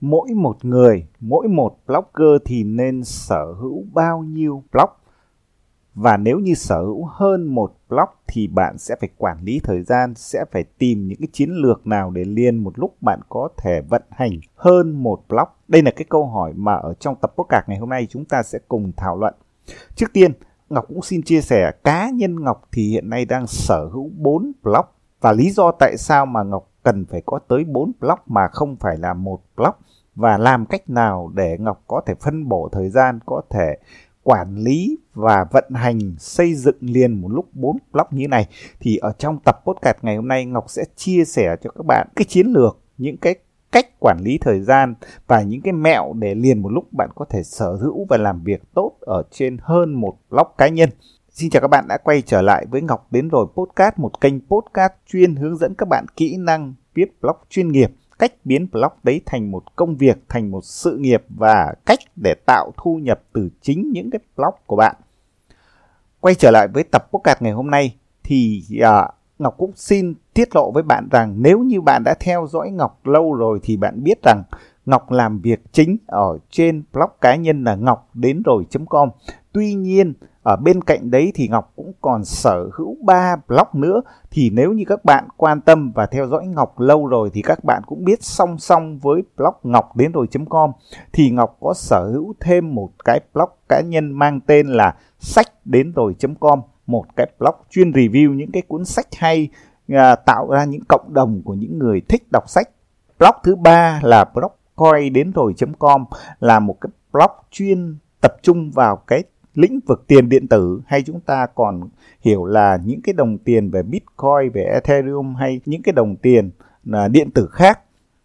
mỗi một người, mỗi một blogger thì nên sở hữu bao nhiêu blog và nếu như sở hữu hơn một blog thì bạn sẽ phải quản lý thời gian, sẽ phải tìm những cái chiến lược nào để liên một lúc bạn có thể vận hành hơn một blog. Đây là cái câu hỏi mà ở trong tập podcast ngày hôm nay chúng ta sẽ cùng thảo luận. Trước tiên, Ngọc cũng xin chia sẻ cá nhân Ngọc thì hiện nay đang sở hữu 4 blog và lý do tại sao mà Ngọc cần phải có tới 4 block mà không phải là một block và làm cách nào để Ngọc có thể phân bổ thời gian, có thể quản lý và vận hành xây dựng liền một lúc 4 block như này thì ở trong tập podcast ngày hôm nay Ngọc sẽ chia sẻ cho các bạn cái chiến lược, những cái cách quản lý thời gian và những cái mẹo để liền một lúc bạn có thể sở hữu và làm việc tốt ở trên hơn một blog cá nhân. Xin chào các bạn đã quay trở lại với Ngọc đến rồi podcast, một kênh podcast chuyên hướng dẫn các bạn kỹ năng viết blog chuyên nghiệp cách biến blog đấy thành một công việc, thành một sự nghiệp và cách để tạo thu nhập từ chính những cái blog của bạn. Quay trở lại với tập podcast ngày hôm nay thì uh, Ngọc cũng xin tiết lộ với bạn rằng nếu như bạn đã theo dõi Ngọc lâu rồi thì bạn biết rằng Ngọc làm việc chính ở trên blog cá nhân là ngọc đến rồi.com. Tuy nhiên ở bên cạnh đấy thì Ngọc cũng còn sở hữu 3 blog nữa. Thì nếu như các bạn quan tâm và theo dõi Ngọc lâu rồi thì các bạn cũng biết song song với blog ngọc đến rồi.com thì Ngọc có sở hữu thêm một cái blog cá nhân mang tên là sách đến rồi.com một cái blog chuyên review những cái cuốn sách hay à, tạo ra những cộng đồng của những người thích đọc sách. Blog thứ ba là blog coi đến rồi.com là một cái blog chuyên tập trung vào cái lĩnh vực tiền điện tử hay chúng ta còn hiểu là những cái đồng tiền về Bitcoin, về Ethereum hay những cái đồng tiền là điện tử khác.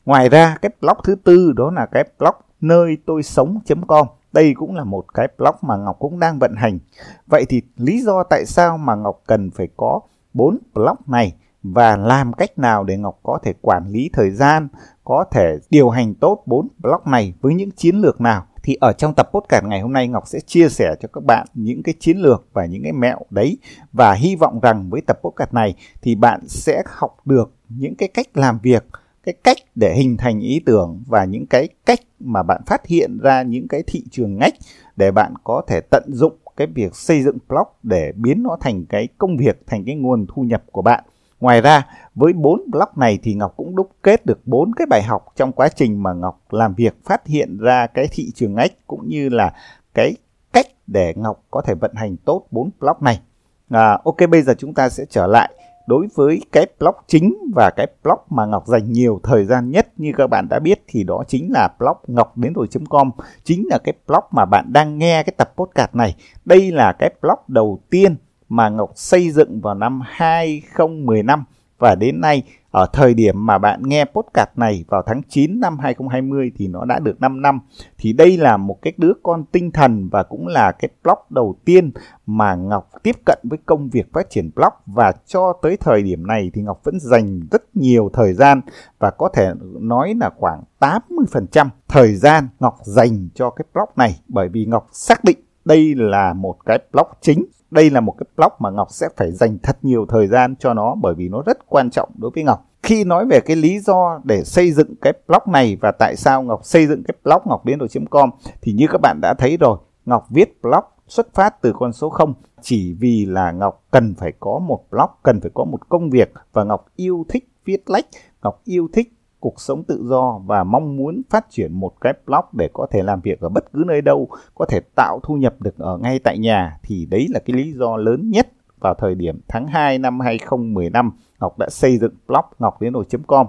Ngoài ra cái blog thứ tư đó là cái blog nơi tôi sống.com. Đây cũng là một cái blog mà Ngọc cũng đang vận hành. Vậy thì lý do tại sao mà Ngọc cần phải có bốn blog này và làm cách nào để Ngọc có thể quản lý thời gian, có thể điều hành tốt bốn blog này với những chiến lược nào thì ở trong tập podcast ngày hôm nay, Ngọc sẽ chia sẻ cho các bạn những cái chiến lược và những cái mẹo đấy. Và hy vọng rằng với tập podcast này thì bạn sẽ học được những cái cách làm việc, cái cách để hình thành ý tưởng và những cái cách mà bạn phát hiện ra những cái thị trường ngách để bạn có thể tận dụng cái việc xây dựng blog để biến nó thành cái công việc, thành cái nguồn thu nhập của bạn. Ngoài ra, với bốn block này thì Ngọc cũng đúc kết được bốn cái bài học trong quá trình mà Ngọc làm việc phát hiện ra cái thị trường ngách cũng như là cái cách để Ngọc có thể vận hành tốt bốn block này. À, ok, bây giờ chúng ta sẽ trở lại đối với cái block chính và cái block mà Ngọc dành nhiều thời gian nhất. Như các bạn đã biết thì đó chính là blog ngọc đến rồi.com chính là cái blog mà bạn đang nghe cái tập podcast này. Đây là cái blog đầu tiên mà Ngọc xây dựng vào năm 2015 và đến nay, ở thời điểm mà bạn nghe podcast này vào tháng 9 năm 2020 thì nó đã được 5 năm. Thì đây là một cái đứa con tinh thần và cũng là cái blog đầu tiên mà Ngọc tiếp cận với công việc phát triển blog. Và cho tới thời điểm này thì Ngọc vẫn dành rất nhiều thời gian và có thể nói là khoảng 80% thời gian Ngọc dành cho cái blog này. Bởi vì Ngọc xác định đây là một cái blog chính đây là một cái block mà Ngọc sẽ phải dành thật nhiều thời gian cho nó bởi vì nó rất quan trọng đối với Ngọc. Khi nói về cái lý do để xây dựng cái blog này và tại sao Ngọc xây dựng cái blog ngọc đến com thì như các bạn đã thấy rồi, Ngọc viết blog xuất phát từ con số 0 chỉ vì là Ngọc cần phải có một blog, cần phải có một công việc và Ngọc yêu thích viết lách, Ngọc yêu thích cuộc sống tự do và mong muốn phát triển một cái blog để có thể làm việc ở bất cứ nơi đâu, có thể tạo thu nhập được ở ngay tại nhà thì đấy là cái lý do lớn nhất vào thời điểm tháng 2 năm 2015 Ngọc đã xây dựng blog ngọc đến rồi.com.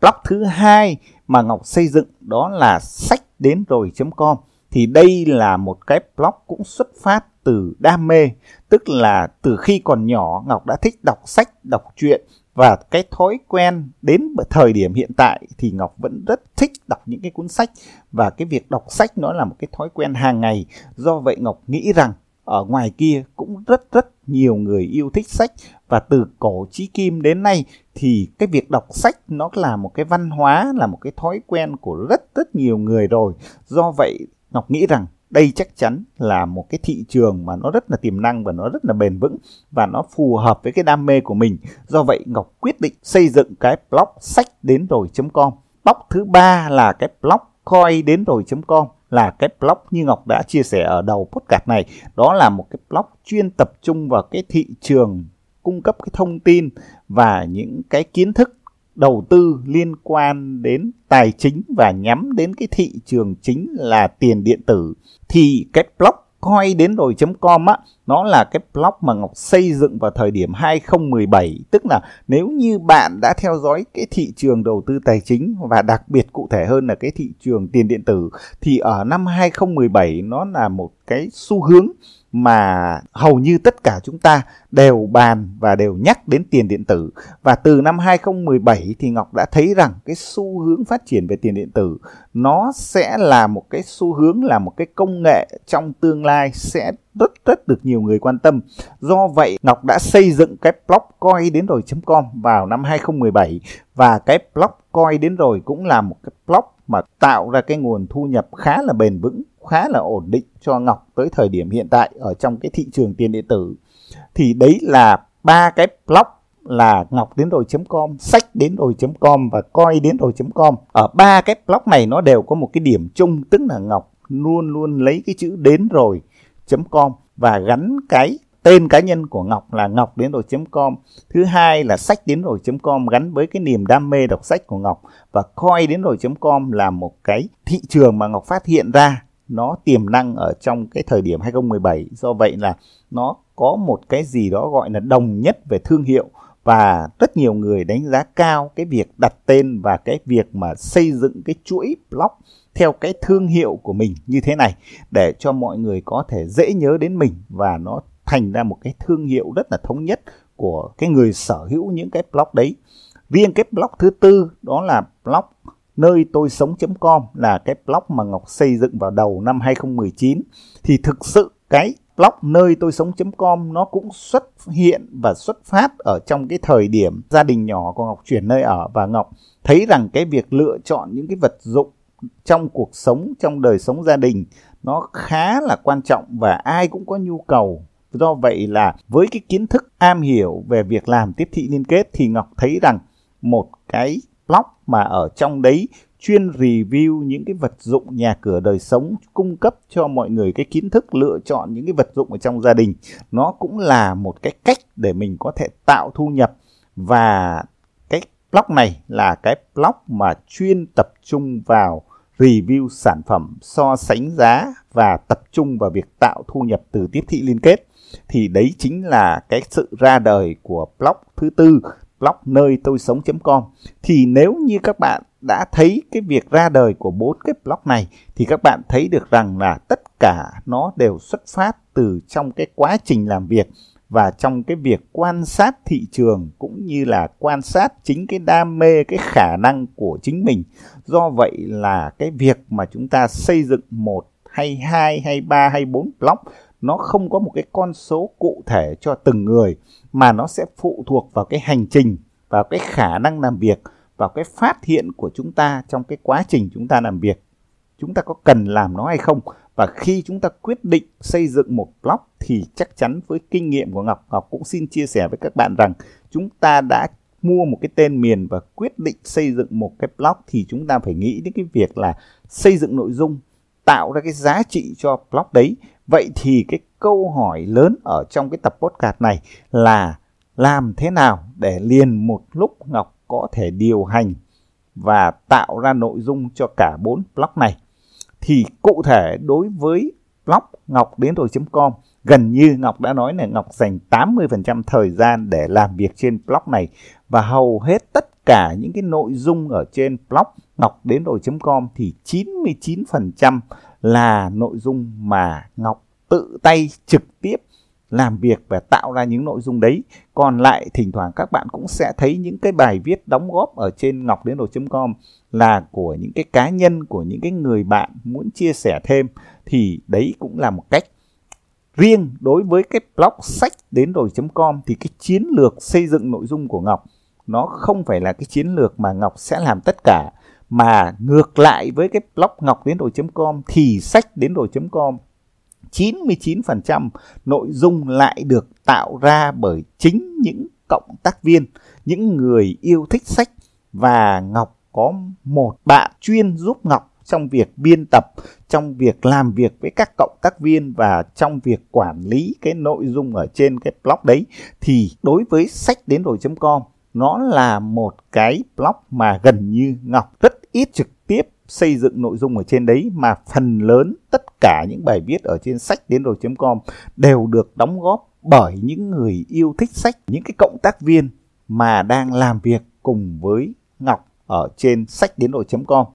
Blog thứ hai mà Ngọc xây dựng đó là sách đến rồi.com thì đây là một cái blog cũng xuất phát từ đam mê, tức là từ khi còn nhỏ Ngọc đã thích đọc sách, đọc truyện và cái thói quen đến thời điểm hiện tại thì Ngọc vẫn rất thích đọc những cái cuốn sách và cái việc đọc sách nó là một cái thói quen hàng ngày. Do vậy Ngọc nghĩ rằng ở ngoài kia cũng rất rất nhiều người yêu thích sách và từ cổ chí kim đến nay thì cái việc đọc sách nó là một cái văn hóa, là một cái thói quen của rất rất nhiều người rồi. Do vậy Ngọc nghĩ rằng đây chắc chắn là một cái thị trường mà nó rất là tiềm năng và nó rất là bền vững và nó phù hợp với cái đam mê của mình. Do vậy Ngọc quyết định xây dựng cái blog sách đến rồi.com. Blog thứ ba là cái blog coi đến rồi.com là cái blog như Ngọc đã chia sẻ ở đầu podcast này. Đó là một cái blog chuyên tập trung vào cái thị trường cung cấp cái thông tin và những cái kiến thức đầu tư liên quan đến tài chính và nhắm đến cái thị trường chính là tiền điện tử, thì cái blog coi đến rồi.com á, nó là cái blog mà Ngọc xây dựng vào thời điểm 2017 tức là nếu như bạn đã theo dõi cái thị trường đầu tư tài chính và đặc biệt cụ thể hơn là cái thị trường tiền điện tử, thì ở năm 2017 nó là một cái xu hướng mà hầu như tất cả chúng ta đều bàn và đều nhắc đến tiền điện tử. Và từ năm 2017 thì Ngọc đã thấy rằng cái xu hướng phát triển về tiền điện tử, nó sẽ là một cái xu hướng, là một cái công nghệ trong tương lai sẽ rất rất được nhiều người quan tâm. Do vậy, Ngọc đã xây dựng cái blog coi đến rồi.com vào năm 2017 và cái blog coi đến rồi cũng là một cái blog mà tạo ra cái nguồn thu nhập khá là bền vững khá là ổn định cho Ngọc tới thời điểm hiện tại ở trong cái thị trường tiền điện tử thì đấy là ba cái blog là ngọc đến rồi.com, sách đến rồi.com và coi đến rồi.com. Ở ba cái blog này nó đều có một cái điểm chung tức là Ngọc luôn luôn lấy cái chữ đến rồi.com và gắn cái tên cá nhân của Ngọc là ngọc đến rồi.com. Thứ hai là sách đến rồi.com gắn với cái niềm đam mê đọc sách của Ngọc và coi đến rồi.com là một cái thị trường mà Ngọc phát hiện ra nó tiềm năng ở trong cái thời điểm 2017 do vậy là nó có một cái gì đó gọi là đồng nhất về thương hiệu và rất nhiều người đánh giá cao cái việc đặt tên và cái việc mà xây dựng cái chuỗi blog theo cái thương hiệu của mình như thế này để cho mọi người có thể dễ nhớ đến mình và nó thành ra một cái thương hiệu rất là thống nhất của cái người sở hữu những cái blog đấy. Riêng cái blog thứ tư, đó là blog nơi tôi sống.com là cái blog mà Ngọc xây dựng vào đầu năm 2019 thì thực sự cái blog nơi tôi sống.com nó cũng xuất hiện và xuất phát ở trong cái thời điểm gia đình nhỏ của Ngọc chuyển nơi ở. Và Ngọc thấy rằng cái việc lựa chọn những cái vật dụng trong cuộc sống, trong đời sống gia đình nó khá là quan trọng và ai cũng có nhu cầu. Do vậy là với cái kiến thức am hiểu về việc làm tiếp thị liên kết thì Ngọc thấy rằng một cái blog mà ở trong đấy chuyên review những cái vật dụng nhà cửa đời sống cung cấp cho mọi người cái kiến thức, lựa chọn những cái vật dụng ở trong gia đình. Nó cũng là một cái cách để mình có thể tạo thu nhập. Và cái blog này là cái blog mà chuyên tập trung vào review sản phẩm, so sánh giá và tập trung vào việc tạo thu nhập từ tiếp thị liên kết. Thì đấy chính là cái sự ra đời của blog thứ tư blog nơi tôi sống.com thì nếu như các bạn đã thấy cái việc ra đời của bốn cái blog này, thì các bạn thấy được rằng là tất cả nó đều xuất phát từ trong cái quá trình làm việc và trong cái việc quan sát thị trường cũng như là quan sát chính cái đam mê, cái khả năng của chính mình. Do vậy là cái việc mà chúng ta xây dựng một hay hai hay ba hay bốn blog nó không có một cái con số cụ thể cho từng người, mà nó sẽ phụ thuộc vào cái hành trình, vào cái khả năng làm việc, vào cái phát hiện của chúng ta trong cái quá trình chúng ta làm việc. Chúng ta có cần làm nó hay không? Và khi chúng ta quyết định xây dựng một blog thì chắc chắn với kinh nghiệm của Ngọc Ngọc cũng xin chia sẻ với các bạn rằng chúng ta đã mua một cái tên miền và quyết định xây dựng một cái blog thì chúng ta phải nghĩ đến cái việc là xây dựng nội dung, tạo ra cái giá trị cho blog đấy vậy thì cái câu hỏi lớn ở trong cái tập podcast này là làm thế nào để liền một lúc Ngọc có thể điều hành và tạo ra nội dung cho cả bốn blog này. Thì cụ thể đối với blog ngọc đến rồi.com gần như Ngọc đã nói là Ngọc dành 80% thời gian để làm việc trên blog này và hầu hết tất cả những cái nội dung ở trên blog ngọc đến rồi.com thì 99% là nội dung mà Ngọc tự tay trực tiếp làm việc và tạo ra những nội dung đấy. Còn lại, thỉnh thoảng các bạn cũng sẽ thấy những cái bài viết đóng góp ở trên ngọc đến com là của những cái cá nhân, của những cái người bạn muốn chia sẻ thêm. Thì đấy cũng là một cách riêng đối với cái blog sách đến rồi.com thì cái chiến lược xây dựng nội dung của Ngọc, nó không phải là cái chiến lược mà Ngọc sẽ làm tất cả mà ngược lại với cái blog ngọc đến rồi.com thì sách đến rồi.com 99% nội dung lại được tạo ra bởi chính những cộng tác viên, những người yêu thích sách. Và Ngọc có một bạn chuyên giúp Ngọc trong việc biên tập, trong việc làm việc với các cộng tác viên và trong việc quản lý cái nội dung ở trên cái blog đấy. Thì đối với sách đến rồi.com nó là một cái blog mà gần như Ngọc rất ít trực tiếp xây dựng nội dung ở trên đấy mà phần lớn tất cả những bài viết ở trên sách đến rồi.com đều được đóng góp bởi những người yêu thích sách, những cái cộng tác viên mà đang làm việc cùng với Ngọc ở trên sách đến rồi.com.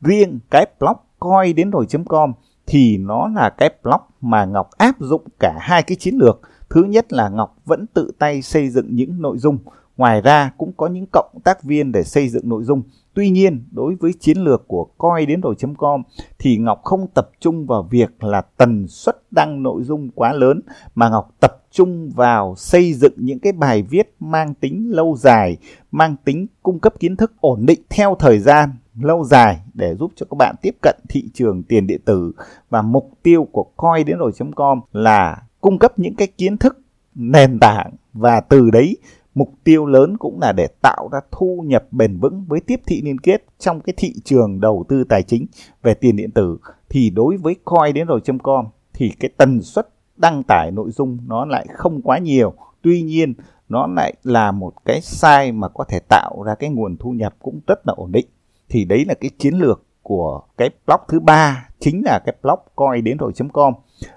Riêng cái blog coi đến rồi.com thì nó là cái blog mà Ngọc áp dụng cả hai cái chiến lược. Thứ nhất là Ngọc vẫn tự tay xây dựng những nội dung Ngoài ra cũng có những cộng tác viên để xây dựng nội dung. Tuy nhiên, đối với chiến lược của coi đến rồi.com thì Ngọc không tập trung vào việc là tần suất đăng nội dung quá lớn mà Ngọc tập trung vào xây dựng những cái bài viết mang tính lâu dài, mang tính cung cấp kiến thức ổn định theo thời gian lâu dài để giúp cho các bạn tiếp cận thị trường tiền điện tử và mục tiêu của coi đến rồi.com là cung cấp những cái kiến thức nền tảng và từ đấy mục tiêu lớn cũng là để tạo ra thu nhập bền vững với tiếp thị liên kết trong cái thị trường đầu tư tài chính về tiền điện tử. Thì đối với coi đến rồi.com thì cái tần suất đăng tải nội dung nó lại không quá nhiều. Tuy nhiên, nó lại là một cái sai mà có thể tạo ra cái nguồn thu nhập cũng rất là ổn định. Thì đấy là cái chiến lược của cái blog thứ ba, chính là cái blog coi đến rồi.com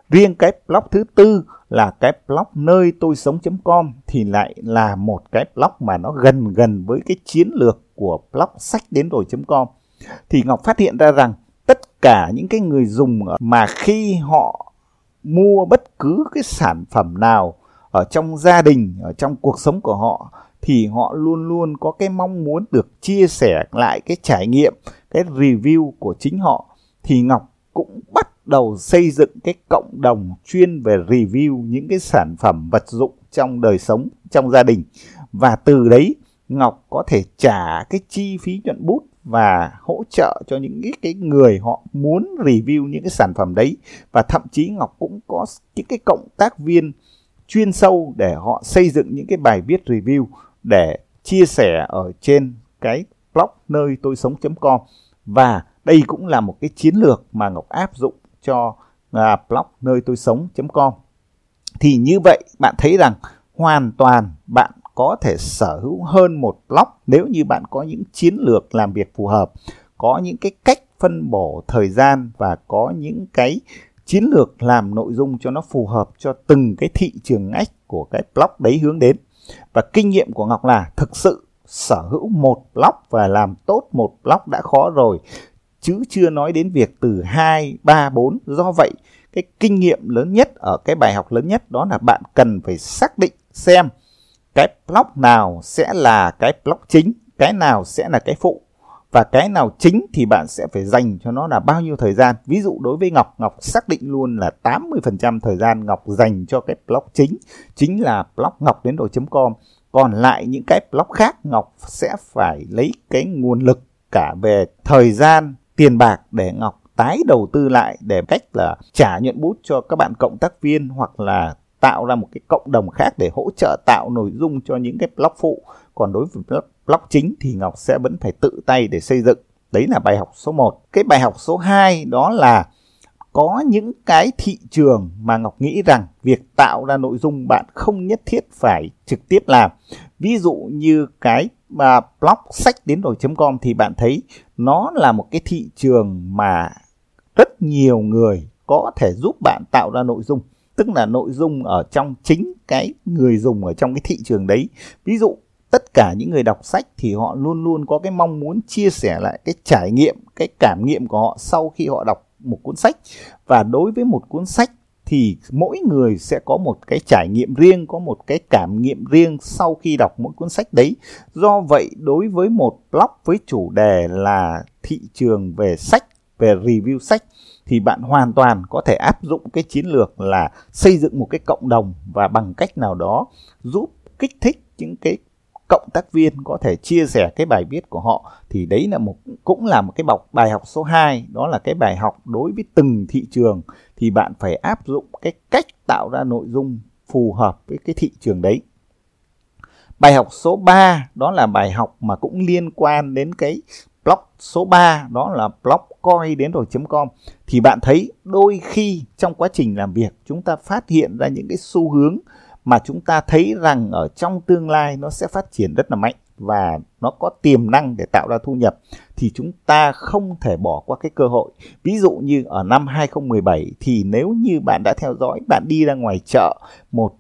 riêng cái blog thứ tư là cái blog nơi tôi sống.com thì lại là một cái blog mà nó gần gần với cái chiến lược của blog sách đến rồi.com thì Ngọc phát hiện ra rằng tất cả những cái người dùng mà khi họ mua bất cứ cái sản phẩm nào ở trong gia đình, ở trong cuộc sống của họ thì họ luôn luôn có cái mong muốn được chia sẻ lại cái trải nghiệm, cái review của chính họ. Thì Ngọc cũng bắt đầu xây dựng cái cộng đồng chuyên về review những cái sản phẩm vật dụng trong đời sống trong gia đình. Và từ đấy Ngọc có thể trả cái chi phí nhuận bút và hỗ trợ cho những cái, cái người họ muốn review những cái sản phẩm đấy. Và thậm chí Ngọc cũng có những cái cộng tác viên chuyên sâu để họ xây dựng những cái bài viết review để chia sẻ ở trên cái blog nơi tôi sống.com và đây cũng là một cái chiến lược mà Ngọc áp dụng cho à, blog nơi tôi sống.com. Thì như vậy bạn thấy rằng hoàn toàn bạn có thể sở hữu hơn một blog nếu như bạn có những chiến lược làm việc phù hợp, có những cái cách phân bổ thời gian và có những cái chiến lược làm nội dung cho nó phù hợp cho từng cái thị trường ngách của cái blog đấy hướng đến. Và kinh nghiệm của Ngọc là thực sự sở hữu một blog và làm tốt một blog đã khó rồi chứ chưa nói đến việc từ 2, 3, 4. Do vậy, cái kinh nghiệm lớn nhất ở cái bài học lớn nhất đó là bạn cần phải xác định xem cái block nào sẽ là cái block chính, cái nào sẽ là cái phụ và cái nào chính thì bạn sẽ phải dành cho nó là bao nhiêu thời gian. Ví dụ đối với Ngọc, Ngọc xác định luôn là 80% thời gian Ngọc dành cho cái blog chính, chính là blog ngọc đến rồi.com. Còn lại những cái blog khác Ngọc sẽ phải lấy cái nguồn lực cả về thời gian tiền bạc để Ngọc tái đầu tư lại để cách là trả nhuận bút cho các bạn cộng tác viên hoặc là tạo ra một cái cộng đồng khác để hỗ trợ tạo nội dung cho những cái blog phụ. Còn đối với blog, blog chính thì Ngọc sẽ vẫn phải tự tay để xây dựng. Đấy là bài học số 1. Cái bài học số 2 đó là có những cái thị trường mà Ngọc nghĩ rằng việc tạo ra nội dung bạn không nhất thiết phải trực tiếp làm. Ví dụ như cái mà blog sách đến rồi.com thì bạn thấy nó là một cái thị trường mà rất nhiều người có thể giúp bạn tạo ra nội dung. Tức là nội dung ở trong chính cái người dùng ở trong cái thị trường đấy. Ví dụ, tất cả những người đọc sách thì họ luôn luôn có cái mong muốn chia sẻ lại cái trải nghiệm, cái cảm nghiệm của họ sau khi họ đọc một cuốn sách. Và đối với một cuốn sách thì mỗi người sẽ có một cái trải nghiệm riêng, có một cái cảm nghiệm riêng sau khi đọc mỗi cuốn sách đấy. Do vậy, đối với một blog với chủ đề là thị trường về sách, về review sách thì bạn hoàn toàn có thể áp dụng cái chiến lược là xây dựng một cái cộng đồng và bằng cách nào đó giúp kích thích những cái cộng tác viên có thể chia sẻ cái bài viết của họ thì đấy là một cũng là một cái bọc bài học số 2 đó là cái bài học đối với từng thị trường thì bạn phải áp dụng cái cách tạo ra nội dung phù hợp với cái thị trường đấy. Bài học số 3 đó là bài học mà cũng liên quan đến cái blog số 3 đó là blog coi đến rồi.com thì bạn thấy đôi khi trong quá trình làm việc chúng ta phát hiện ra những cái xu hướng mà chúng ta thấy rằng ở trong tương lai nó sẽ phát triển rất là mạnh và nó có tiềm năng để tạo ra thu nhập thì chúng ta không thể bỏ qua cái cơ hội. Ví dụ như ở năm 2017 thì nếu như bạn đã theo dõi, bạn đi ra ngoài chợ, một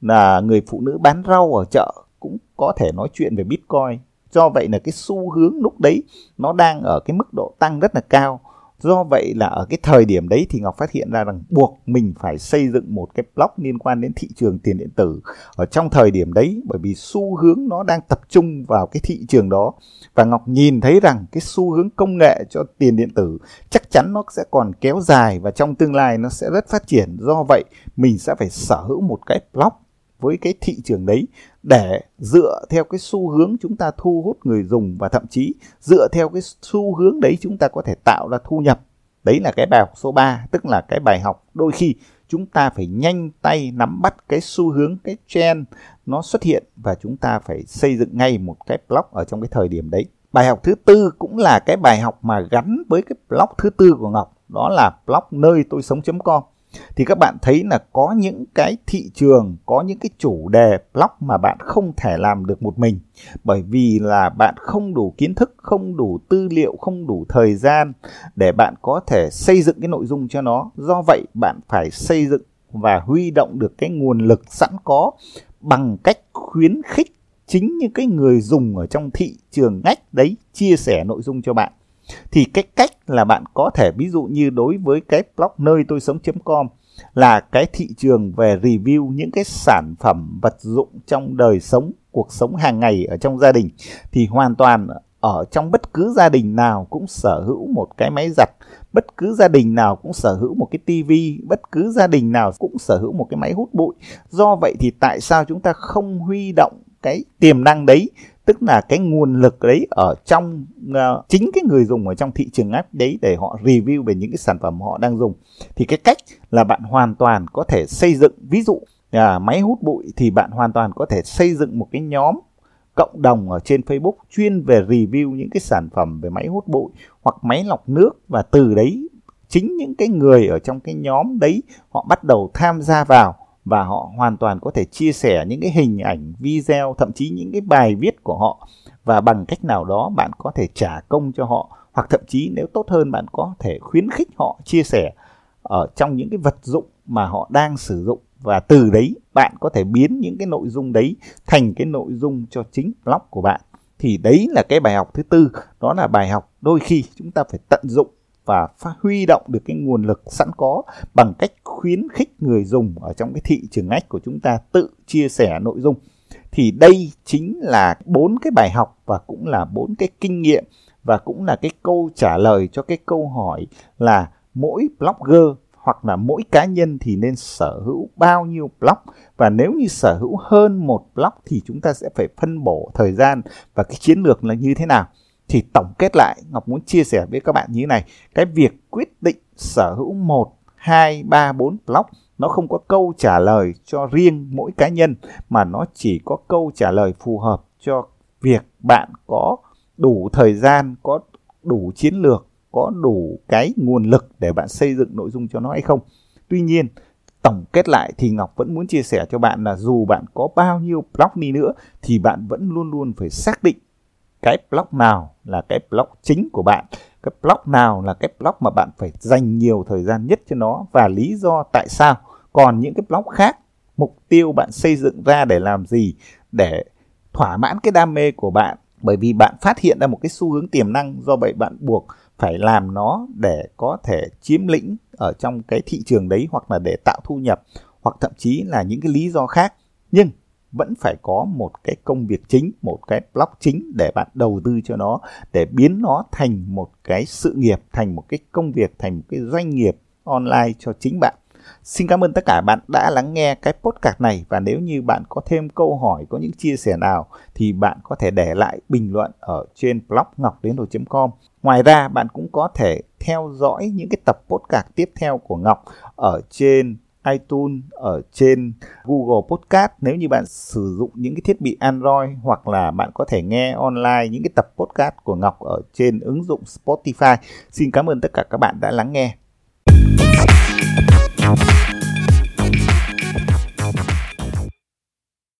là người phụ nữ bán rau ở chợ cũng có thể nói chuyện về Bitcoin. Do vậy là cái xu hướng lúc đấy nó đang ở cái mức độ tăng rất là cao Do vậy là ở cái thời điểm đấy thì Ngọc phát hiện ra rằng buộc mình phải xây dựng một cái blog liên quan đến thị trường tiền điện tử ở trong thời điểm đấy, bởi vì xu hướng nó đang tập trung vào cái thị trường đó, và Ngọc nhìn thấy rằng cái xu hướng công nghệ cho tiền điện tử chắc chắn nó sẽ còn kéo dài và trong tương lai nó sẽ rất phát triển. Do vậy, mình sẽ phải sở hữu một cái blog với cái thị trường đấy để dựa theo cái xu hướng chúng ta thu hút người dùng và thậm chí dựa theo cái xu hướng đấy chúng ta có thể tạo ra thu nhập. Đấy là cái bài học số 3, tức là cái bài học đôi khi chúng ta phải nhanh tay nắm bắt cái xu hướng, cái trend nó xuất hiện và chúng ta phải xây dựng ngay một cái blog ở trong cái thời điểm đấy. Bài học thứ tư cũng là cái bài học mà gắn với cái blog thứ tư của Ngọc, đó là blog nơi tôi sống.com thì các bạn thấy là có những cái thị trường, có những cái chủ đề blog mà bạn không thể làm được một mình. Bởi vì là bạn không đủ kiến thức, không đủ tư liệu, không đủ thời gian để bạn có thể xây dựng cái nội dung cho nó. Do vậy, bạn phải xây dựng và huy động được cái nguồn lực sẵn có bằng cách khuyến khích chính những cái người dùng ở trong thị trường ngách đấy chia sẻ nội dung cho bạn thì cái cách là bạn có thể, ví dụ như đối với cái blog nơi tôi sống.com là cái thị trường về review những cái sản phẩm vật dụng trong đời sống, cuộc sống hàng ngày ở trong gia đình, thì hoàn toàn ở trong bất cứ gia đình nào cũng sở hữu một cái máy giặt, bất cứ gia đình nào cũng sở hữu một cái tivi bất cứ gia đình nào cũng sở hữu một cái máy hút bụi. Do vậy thì tại sao chúng ta không huy động cái tiềm năng đấy tức là cái nguồn lực đấy ở trong uh, chính cái người dùng ở trong thị trường app đấy để họ review về những cái sản phẩm họ đang dùng. Thì cái cách là bạn hoàn toàn có thể xây dựng ví dụ à, máy hút bụi thì bạn hoàn toàn có thể xây dựng một cái nhóm cộng đồng ở trên Facebook chuyên về review những cái sản phẩm về máy hút bụi hoặc máy lọc nước. Và từ đấy chính những cái người ở trong cái nhóm đấy họ bắt đầu tham gia vào và họ hoàn toàn có thể chia sẻ những cái hình ảnh, video, thậm chí những cái bài viết của họ. Và bằng cách nào đó bạn có thể trả công cho họ, hoặc thậm chí nếu tốt hơn, bạn có thể khuyến khích họ chia sẻ ở trong những cái vật dụng mà họ đang sử dụng. Và từ đấy bạn có thể biến những cái nội dung đấy thành cái nội dung cho chính blog của bạn. Thì đấy là cái bài học thứ tư, đó là bài học đôi khi chúng ta phải tận dụng và phát huy động được cái nguồn lực sẵn có bằng cách khuyến khích người dùng ở trong cái thị trường ngách của chúng ta tự chia sẻ nội dung. Thì đây chính là bốn cái bài học và cũng là bốn cái kinh nghiệm và cũng là cái câu trả lời cho cái câu hỏi là mỗi blogger hoặc là mỗi cá nhân thì nên sở hữu bao nhiêu blog? Và nếu như sở hữu hơn một blog thì chúng ta sẽ phải phân bổ thời gian và cái chiến lược là như thế nào? Thì tổng kết lại, Ngọc muốn chia sẻ với các bạn như thế này. Cái việc quyết định sở hữu một, hai, ba, bốn blog nó không có câu trả lời cho riêng mỗi cá nhân, mà nó chỉ có câu trả lời phù hợp cho việc bạn có đủ thời gian, có đủ chiến lược, có đủ cái nguồn lực để bạn xây dựng nội dung cho nó hay không. Tuy nhiên, tổng kết lại thì Ngọc vẫn muốn chia sẻ cho bạn là dù bạn có bao nhiêu blog đi nữa, thì bạn vẫn luôn luôn phải xác định cái blog nào là cái blog chính của bạn, cái blog nào là cái blog mà bạn phải dành nhiều thời gian nhất cho nó và lý do tại sao. Còn những cái blog khác, mục tiêu bạn xây dựng ra để làm gì? Để thỏa mãn cái đam mê của bạn. Bởi vì bạn phát hiện ra một cái xu hướng tiềm năng do vậy bạn buộc phải làm nó để có thể chiếm lĩnh ở trong cái thị trường đấy hoặc là để tạo thu nhập hoặc thậm chí là những cái lý do khác. Nhưng vẫn phải có một cái công việc chính, một cái blog chính để bạn đầu tư cho nó, để biến nó thành một cái sự nghiệp, thành một cái công việc, thành một cái doanh nghiệp online cho chính bạn. Xin cảm ơn tất cả bạn đã lắng nghe cái podcast này và nếu như bạn có thêm câu hỏi, có những chia sẻ nào thì bạn có thể để lại bình luận ở trên blog ngọc đến com Ngoài ra bạn cũng có thể theo dõi những cái tập podcast tiếp theo của Ngọc ở trên iTunes, ở trên Google Podcast nếu như bạn sử dụng những cái thiết bị Android hoặc là bạn có thể nghe online những cái tập podcast của Ngọc ở trên ứng dụng Spotify. Xin cảm ơn tất cả các bạn đã lắng nghe.